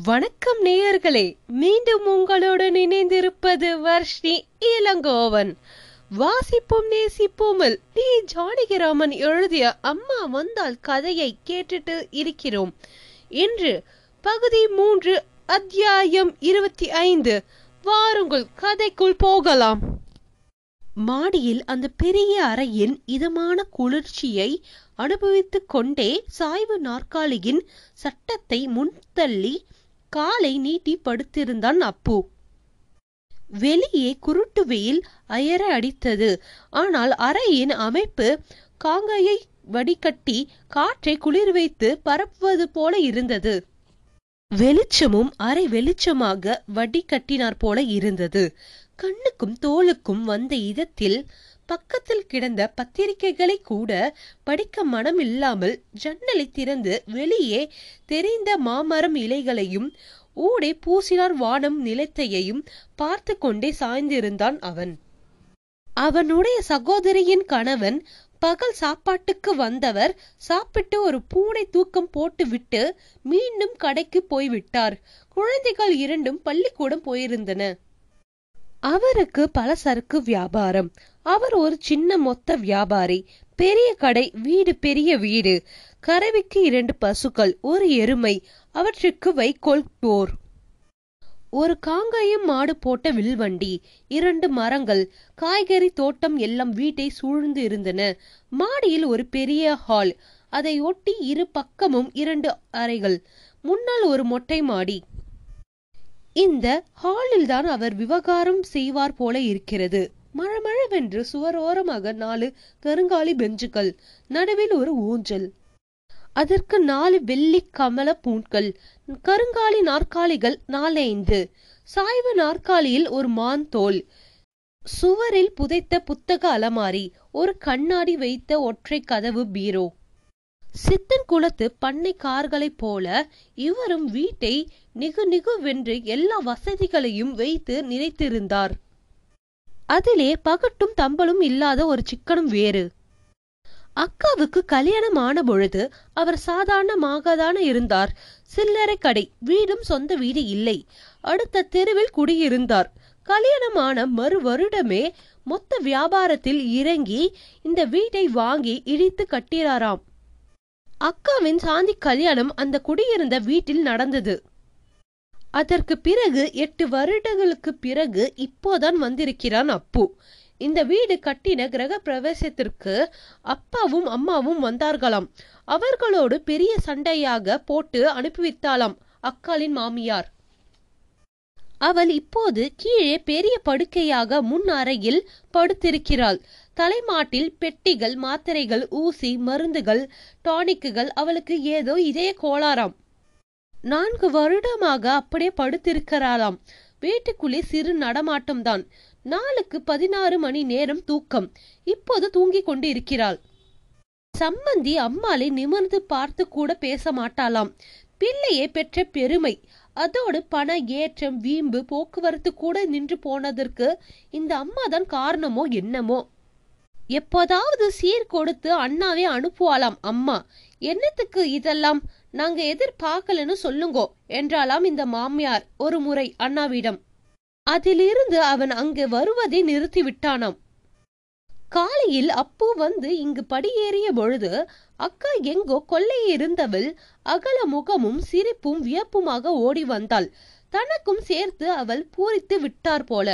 வணக்கம் நேயர்களே மீண்டும் உங்களுடன் இணைந்திருப்பது வர்ஷி இளங்கோவன். வாசிப்போம் நேசிப்போமில். டி ஜானகிராமன் எழுதிய அம்மா வந்தால் கதையை கேட்டுட்டு இருக்கிறோம். இன்று பகுதி மூன்று அத்தியாயம் இருபத்தி ஐந்து. வாருங்கள் கதைக்குள் போகலாம். மாடியில் அந்த பெரிய அறையின் இதமான குளிர்ச்சியை அனுபவித்துக் கொண்டே சாய்வு நாற்காலியின் சட்டத்தை முன்தள்ளி காலை நீட்டி படுத்திருந்தான் அப்பு. வெளியே குருட்டு வெயில் அயர அடித்தது. ஆனால் அறையின் அமைப்பு காங்கையை வடிகட்டி காற்றை குளிர் வைத்து பரப்புவது போல இருந்தது. வெளிச்சமும் அரை வெளிச்சமாக வடிகட்டினார் போல இருந்தது. கண்ணுக்கும் தோலுக்கும் வந்த இதத்தில் பக்கத்தில் கிடந்த பத்திரிகைகளை கூட படிக்க மனம் இல்லாமல் ஜன்னலை திறந்து வெளியே தெரிந்த மாமரம் இலைகளையும் ஊடே பூசினார் வானம் நிலத்தையையும் பார்த்து கொண்டே சாய்ந்திருந்தான் அவன். அவனுடைய சகோதரியின் கணவன் பகல் சாப்பாட்டுக்கு வந்தவர் சாப்பிட்டு ஒரு பூனை தூக்கம் போட்டுவிட்டு மீண்டும் கடைக்கு போய்விட்டார். குழந்தைகள் இரண்டும் பள்ளிக்கூடம் போயிருந்தன. அவருக்கு பல சரக்கு வியாபாரம். அவர் ஒரு சின்ன மொத்த வியாபாரி. பெரிய கடை வீடு பெரிய வீடு. கறவைக்கு இரண்டு பசுக்கள் ஒரு எருமை அவற்றுக்கு வைக்கோல் போர். ஒரு காங்காயம் மாடு போட்ட வில்வண்டி இரண்டு மரங்கள். காய்கறி தோட்டம் எல்லாம் வீட்டை சூழ்ந்து இருந்தன. மாடியில் ஒரு பெரிய ஹால் அதை ஒட்டி இரு பக்கமும் இரண்டு அறைகள். முன்னால் ஒரு மொட்டை மாடி. இந்த ஹாலில்தான் அவர் விவகாரம் செய்வார் போல இருக்கிறது. மழமழவென்று சுவரோரமாக நாலு கருங்காலி பெஞ்சுகள் நடுவில் ஒரு ஊஞ்சல். அதற்கு நாலு வெள்ளி கமல பூண்கள் கருங்காலி நாற்காலிகள் நாலைந்து. சாய்வு நாற்காலியில் ஒரு மான் தோல். சுவரில் புதைத்த புத்தக அலமாரி ஒரு கண்ணாடி வைத்த ஒற்றை கதவு பீரோ. சித்தன் குலத்து பண்ணை கார்களைப் போல இவரும் வீட்டை நிகு நிகுவென்று எல்லா வசதிகளையும் வைத்து நினைத்திருந்தார். அதிலே பகட்டும் தம்பலும் இல்லாத ஒரு சிக்கனம் வேறு. அக்காவுக்கு கல்யாணம் ஆன பொழுது அவர் சாதாரணமாகதான இருந்தார். சில்லறை கடை வீடும் சொந்த வீடு இல்லை. அடுத்த தெருவில் குடியிருந்தார். கல்யாணமான மறு வருடமே மொத்த வியாபாரத்தில் இறங்கி இந்த வீட்டை வாங்கி இடித்து கட்டிறாராம் அக்காவின் சாந்தி கல்யாணம் அந்த குடியிருந்த வீட்டில் நடந்தது. அதற்கு பிறகு எட்டு வருடங்களுக்கு பிறகு இப்போதான் வந்திருக்கிறான் அப்பு. இந்த வீடு கட்டின கிரக பிரவேசத்திற்கு அப்பாவும் அம்மாவும் வந்தார்களாம். அவர்களோடு பெரிய சண்டையாக போட்டு அனுப்பிவித்தாளாம் அக்காளின் மாமியார். அவள் இப்போது கீழே பெரிய படுக்கையாக முன் அறையில் படுத்திருக்கிறாள். தலைமாட்டில் பெட்டிகள் மாத்திரைகள் ஊசி மருந்துகள் டானிக்குகள் அவளுக்கு ஏதோ இதய கோளாறாம். நான்கு வருடமாக அப்படியே படுத்திருக்கிறாளாம். வீட்டுக்குள்ளே சிறு நடமாட்டம் தான் நாளுக்கு பதினாறு மணி நேரம் தூக்கம். இப்போது தூங்கிக் கொண்டு இருக்கிறாள் சம்மந்தி அம்மாளை நிமிர்ந்து பார்த்து கூட பேச மாட்டாளாம். பிள்ளையை பெற்ற பெருமை. அதோடு பண ஏற்றம் வீம்பு போக்குவரத்து கூட நின்று போனதற்கு இந்த அம்மா தான் காரணமோ என்னமோ? எப்போதாவது சீர் கொடுத்து அண்ணாவே அனுப்புவாளாம் அம்மா. என்னத்துக்கு இதெல்லாம்? நாங்க எதிர்பார்க்கலன்னு சொல்லுங்கோ என்றாலாம் இந்த மாமியார் ஒரு முறை அண்ணாவிடம். அதிலிருந்து அவன் அங்கு வருவதை நிறுத்தி விட்டானாம் காலையில் அப்பு வந்து இங்கு படியேறிய பொழுது அக்கா எங்கோ கொள்ளையிருந்தவள் அகல முகமும் சிரிப்பும் வியப்புமாக ஓடி வந்தாள். தனக்கும் சேர்த்து அவள் பூரித்து விட்டார் போல.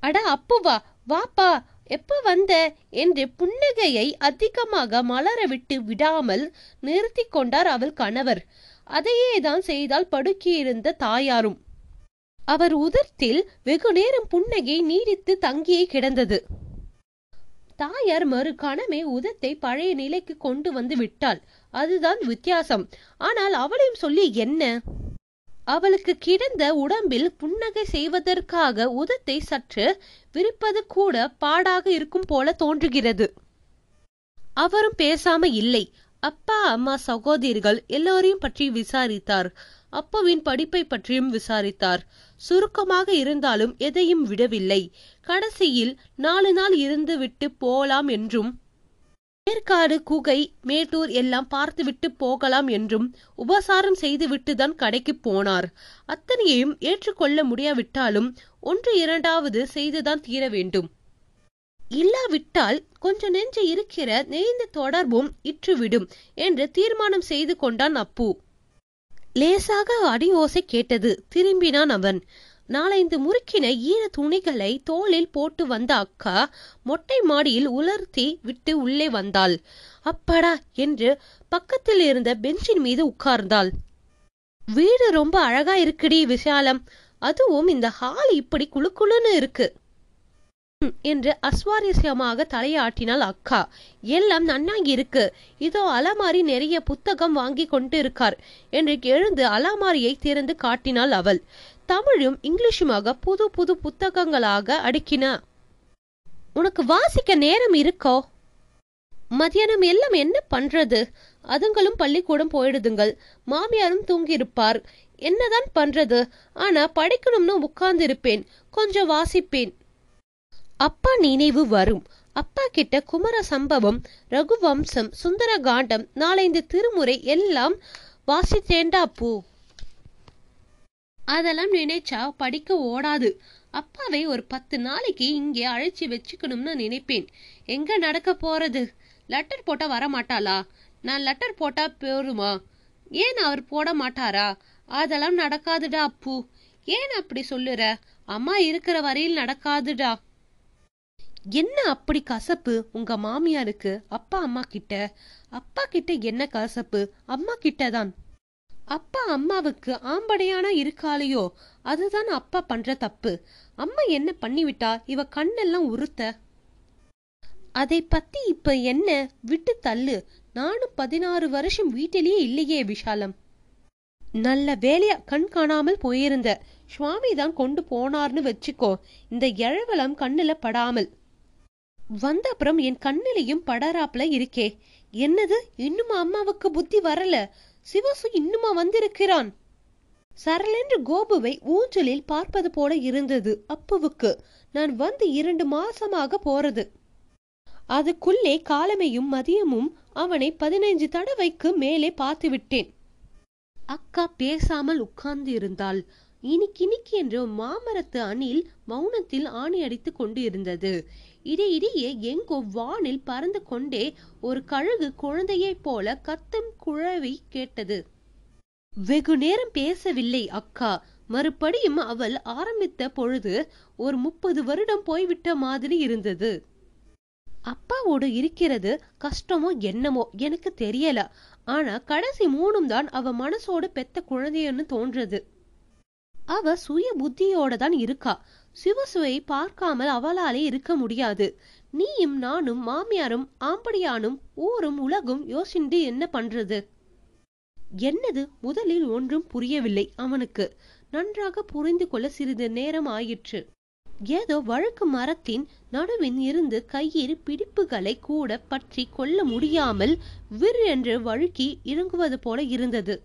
அட அப்புவா வாப்பா எப்ப வந்த என்று புன்னகையை அதிகமாக மலரவிட்டு விடாமல் நிறுத்தி கொண்டார் அவள் கணவர். அதையே தான் செய்தால் படுக்கியிருந்த தாயாரும். அவர் உதர்த்தில் வெகு நேரம் புன்னகை நீடித்து தங்கியே கிடந்தது. தாயார் மறு கணமே உதத்தை பழைய நிலைக்கு கொண்டு வந்து விட்டாள். அதுதான் வித்தியாசம். ஆனால் அவளையும் சொல்லி என்ன? அவளுக்கு கிடந்த உடம்பில் புன்னகை செய்வதற்காக உதத்தை சற்று விரிப்பது கூட பாடாக இருக்கும் போல தோன்றுகிறது. அவரும் பேசாம இல்லை. அப்பா அம்மா சகோதரிகள் எல்லோரையும் பற்றி விசாரித்தார். அப்பாவின் படிப்பை பற்றியும் விசாரித்தார். சுருக்கமாக இருந்தாலும் எதையும் விடவில்லை. கடைசியில் நாலு நாள் இருந்து விட்டு போலாம் என்றும் ஏற்காடு குகை மேட்டூர் எல்லாம் பார்த்துவிட்டு போகலாம் என்றும் உபசாரம் செய்துவிட்டுதான் கடைக்கு போனார். அத்தனையையும் ஏற்றுக்கொள்ள முடியாவிட்டாலும் ஒன்று இரண்டாவது செய்துதான் தீர வேண்டும். இல்லாவிட்டால் கொஞ்ச நெஞ்சு இருக்கிற நெய்ந்த தொடர்பும் இற்றுவிடும் என்று தீர்மானம் செய்து கொண்டான் அப்பு. லேசாக அடி ஓசை கேட்டது திரும்பினான் அவன். நாலைந்து முறுக்கின ஈர துணிகளை தோளில் போட்டு வந்த அக்கா மொட்டை மாடியில் உலர்த்தி விட்டு உள்ளே வந்தாள். அப்படா என்று பக்கத்தில் இருந்த பெஞ்சின் மீது உட்கார்ந்தாள். வீடு ரொம்ப அழகா இருக்குடி விஷாலம். அதுவும் இந்த ஹால் இப்படி குழுக்குழுன்னு இருக்கு என்று அஸ்வாரஸ்யமாக தலையாட்டினாள் அக்கா. எல்லாம் நன்னாங்கி இருக்கு. இதோ அலமாரி நிறைய புத்தகம் வாங்கி கொண்டு இருக்கார் என்று எழுந்து அலமாரியை திறந்து காட்டினாள் அவள். தமிழும் இங்கிலீஷுமாக புது புது புத்தகங்களாக அடுக்கின. உனக்கு வாசிக்க நேரம் இருக்கோ? மதியானம் எல்லாம் என்ன பண்றது? அதுங்களும் பள்ளிக்கூடம் போயிடுதுங்கள். மாமியாரும் தூங்கியிருப்பார். என்னதான் பண்றது? ஆனா படிக்கணும்னு உட்கார்ந்திருப்பேன். கொஞ்சம் வாசிப்பேன். அப்பா நினைவு வரும். அப்பா கிட்ட குமர சம்பவம் ரகுவம்சம் சுந்தர காண்டம் நாலைந்து திருமுறை எல்லாம் வாசித்தேண்டா பூ. அதெல்லாம் நினைச்சா படிக்க ஓடாது. அப்பாவை ஒரு பத்து நாளைக்கு இங்கே அழைச்சி வச்சுக்கணும்னு நினைப்பேன். எங்க நடக்க போறது? லெட்டர் போட்டா வர மாட்டாளா? நான் லெட்டர் போட்டா போருமா? ஏன் அவர் போட மாட்டாரா? அதெல்லாம் நடக்காதுடா அப்பு. ஏன் அப்படி சொல்லுற? அம்மா இருக்கிற வரையில் நடக்காதுடா. என்ன அப்படி கசப்பு? உங்க மாமியாருக்கு அப்பா அம்மா கிட்ட? அப்பா கிட்ட என்ன கசப்பு? அம்மா கிட்டதான் அப்பா அம்மாவுக்கு ஆம்படையானா இருக்காளையோ? அதுதான் அப்பா பண்ற தப்பு. அம்மா என்ன பண்ணிவிட்டா? இவ கண்ணெல்லாம் உறுத்த அதை பத்தி இப்ப என்ன? விட்டு தள்ளு. நானும் பதினாறு வருஷம் வீட்டிலேயே இல்லையே விஷாலம். நல்ல வேலையா கண் காணாமல் போயிருந்த. சுவாமி தான் கொண்டு போனார்னு வச்சுக்கோ. இந்த எழவலம் கண்ணுல படாமல். வந்த அப்புறம் என் கண்ணிலையும் படராப்ல இருக்கே. என்னது? இன்னும் அம்மாவுக்கு புத்தி வரல. சிவசு இன்னுமா வந்திருக்கிறான். சரளென்று கோபுவை ஊஞ்சலில் பார்ப்பது போல இருந்தது அப்புவுக்கு. நான் வந்து இரண்டு மாசமாக போறது. அதுக்குள்ளே காலமையும் மதியமும் அவனை பதினைஞ்சு தடவைக்கு மேலே பார்த்து விட்டேன் அக்கா பேசாமல் உட்கார்ந்து இருந்தாள் இனிக்கினிக்கு என்று மாமரத்து அணில் மௌனத்தில் ஆணி அடித்துக் கொண்டு இருந்தது இடையிடையே எங்கோ வானில் பறந்து கொண்டே ஒரு கழுகு குழந்தையைப் போல கத்தும் குழவி கேட்டது. வெகு நேரம் பேசவில்லை அக்கா. மறுபடியும் அவள் ஆரம்பித்த பொழுது ஒரு முப்பது வருடம் போய்விட்ட மாதிரி இருந்தது. அப்பாவோடு இருக்கிறது கஷ்டமோ என்னமோ எனக்கு தெரியல. ஆனா கடைசி மூணும் தான் அவ மனசோடு பெத்த குழந்தையன்னு தோன்றது. அவ சுய புத்தியோட தான் இருக்கா. சிவசுவை பார்க்காமல் அவளாலே இருக்க முடியாது. நீயும் நானும் மாமியாரும் ஆம்படியானும் ஊரும் உலகும் யோசிண்டு என்ன பண்றது? என்னது முதலில் ஒன்றும் புரியவில்லை அவனுக்கு. நன்றாக புரிந்து கொள்ள சிறிது நேரம் ஆயிற்று. ஏதோ வழுக்கு மரத்தின் நடுவின் இருந்து கையிறு பிடிப்புகளை கூட பற்றி கொள்ள முடியாமல் விர் என்று வழுக்கி இறங்குவது போல இருந்தது.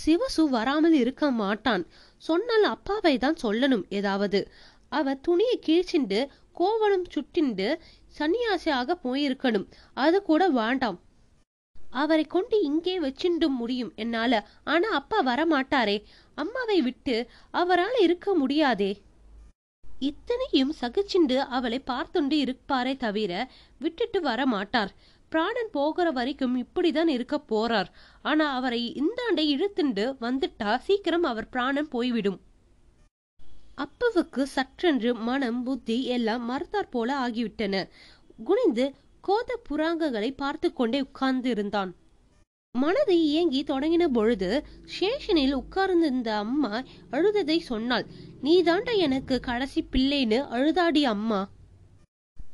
சிவசு வராமல் இருக்க மாட்டான். சொன்னால் அப்பாவை தான் சொல்லணும் ஏதாவது. அவ துணியை கிழிச்சிண்டு கோவணம் சுட்டிண்டு சன்னியாசியாக போயிருக்கணும். அது கூட வேண்டாம். அவரை கொண்டு இங்கே வச்சிண்டு முடியும் என்னால. ஆனா அப்பா வரமாட்டாரே. அம்மாவை விட்டு அவரால் இருக்க முடியாதே. இத்தனையும் சகிச்சுண்டு அவளை பார்த்துண்டு இருப்பாரே தவிர விட்டுட்டு வர மாட்டார் பிராணன் போகிற வரைக்கும் இப்படிதான் இருக்க போறார். ஆனா அவரை இந்தாண்டை இழுத்துண்டு வந்துட்டா சீக்கிரம் அவர் பிராணன் போய்விடும். அப்புவுக்கு சற்றென்று மனம் புத்தி எல்லாம் மறுத்தாற் போல ஆகிவிட்டன. குனிந்து கோத புராங்ககளை பார்த்து கொண்டே உட்கார்ந்து இருந்தான் மனதை இயங்கி தொடங்கின பொழுது ஸ்டேஷனில் உட்கார்ந்திருந்த அம்மா அழுததை சொன்னாள். நீதாண்டா எனக்கு கடைசி பிள்ளைன்னு அழுதாடி அம்மா.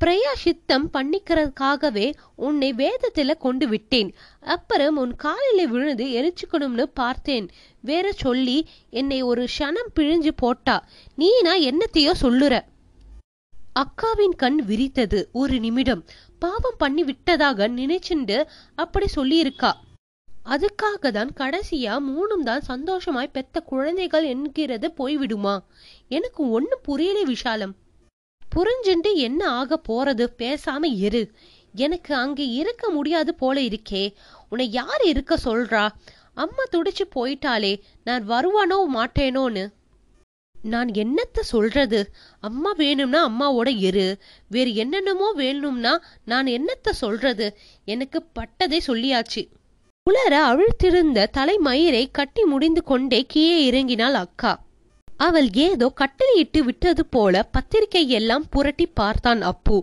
பிரயாசித்தம் பண்ணிக்கிறதுக்காகவே உன்னை வேதத்துல கொண்டு விட்டேன். அப்புறம் உன் காலில விழுந்து எரிச்சுக்கணும்னு பார்த்தேன். வேற சொல்லி என்னை ஒரு க்ஷணம் பிழிஞ்சு போட்டா. நீனா என்னத்தையோ சொல்லுற. அக்காவின் கண் விரித்தது ஒரு நிமிடம். பாவம் பண்ணி விட்டதாக நினைச்சுண்டு அப்படி சொல்லியிருக்கா. அதுக்காக தான் கடைசியா மூணும் தான் சந்தோஷமாய் பெத்த குழந்தைகள் என்கிறது போய்விடுமா? எனக்கு ஒண்ணு புரியல விஷாலம். புரிஞ்சுண்டு என்ன ஆக போறது? பேசாம இரு. எனக்கு அங்கே இருக்க முடியாது போல இருக்கே. உன்னை யார் இருக்க சொல்றா? அம்மா துடிச்சு போயிட்டாலே நான் வருவானோ மாட்டேனோன்னு. நான் என்னத்த சொல்றது? அம்மா வேணும்னா அம்மாவோட இரு. வேறு என்னென்னமோ வேணும்னா நான் என்னத்த சொல்றது? எனக்கு பட்டதை சொல்லியாச்சு. உலர அவிழ்த்திருந்த தலைமயிரை கட்டி முடிந்து கொண்டே கீழே இறங்கினாள் அக்கா. அவள் ஏதோ கட்டளையிட்டு விட்டது போல பத்திரிகை எல்லாம் புரட்டி பார்த்தான் அப்பு.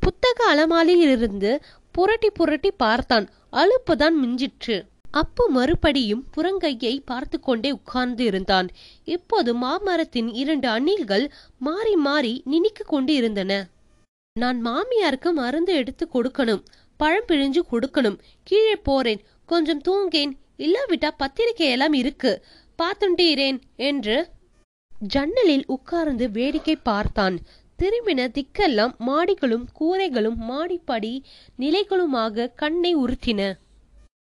புத்தக அலமாரியிலிருந்து புரட்டி புரட்டி பார்த்தான். அலுப்புதான் மிஞ்சிற்று. அப்பு மறுபடியும் புறங்கையை பார்த்து கொண்டே உட்கார்ந்து இருந்தான். இப்போது மாமரத்தின் இரண்டு அணில்கள் மாறி மாறி நினைக்கு கொண்டு இருந்தன நான் மாமியாருக்கு மருந்து எடுத்து கொடுக்கணும். பழம் பிழிஞ்சு கொடுக்கணும். கீழே போறேன். கொஞ்சம் தூங்கேன். இல்லாவிட்டா பத்திரிக்கை எல்லாம் இருக்கு. பார்த்துண்டீரேன் என்று ஜன்னலில் உட்கார்ந்து வேடிக்கை பார்த்தான். திரும்பின திக்கெல்லாம் மாடிகளும் கூரைகளும் மாடிப்படி நிலைகளுமாக கண்ணை உறுத்தின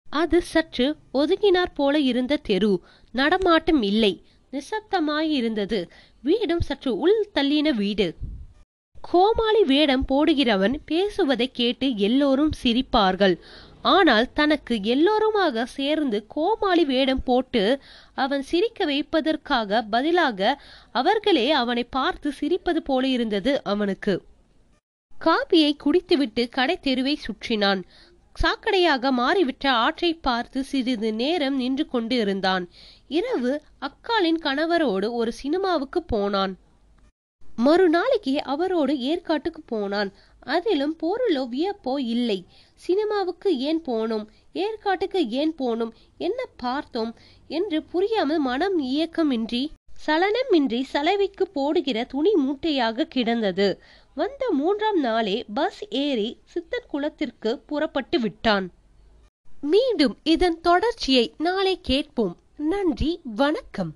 அது சற்று ஒதுங்கினார் போல இருந்த தெரு. நடமாட்டம் இல்லை. நிசப்தமாயிருந்தது. வீடும் சற்று உள் தள்ளின வீடு. கோமாளி வேடம் போடுகிறவன் பேசுவதை கேட்டு எல்லோரும் சிரிப்பார்கள். ஆனால் தனக்கு எல்லோருமாக சேர்ந்து கோமாளி வேடம் போட்டு அவன் சிரிக்க வைப்பதற்காக பதிலாக அவர்களே அவனை பார்த்து சிரிப்பது போல இருந்தது அவனுக்கு. காபியை குடித்துவிட்டு கடை தெருவை சுற்றினான். சாக்கடையாக மாறிவிட்ட ஆற்றை பார்த்து சிறிது நேரம் நின்று கொண்டு இருந்தான். இரவு அக்காளின் கணவரோடு ஒரு சினிமாவுக்கு போனான். மறுநாளைக்கு அவரோடு ஏற்காட்டுக்கு போனான். அதிலும் பொருளோ வியப்போ இல்லை. சினிமாவுக்கு ஏன் போனோம்? ஏற்காட்டுக்கு ஏன் போனோம்? என்ன பார்த்தோம்? என்று புரியாமல் மனம் இயக்கமின்றி சலனமின்றி சலவைக்கு போடுகிற துணி மூட்டையாக கிடந்தது. வந்த மூன்றாம் நாளே பஸ் ஏறி சித்தன் குளத்திற்கு புறப்பட்டு விட்டான். மீண்டும் இதன் தொடர்ச்சியை நாளை கேட்போம். நன்றி வணக்கம்.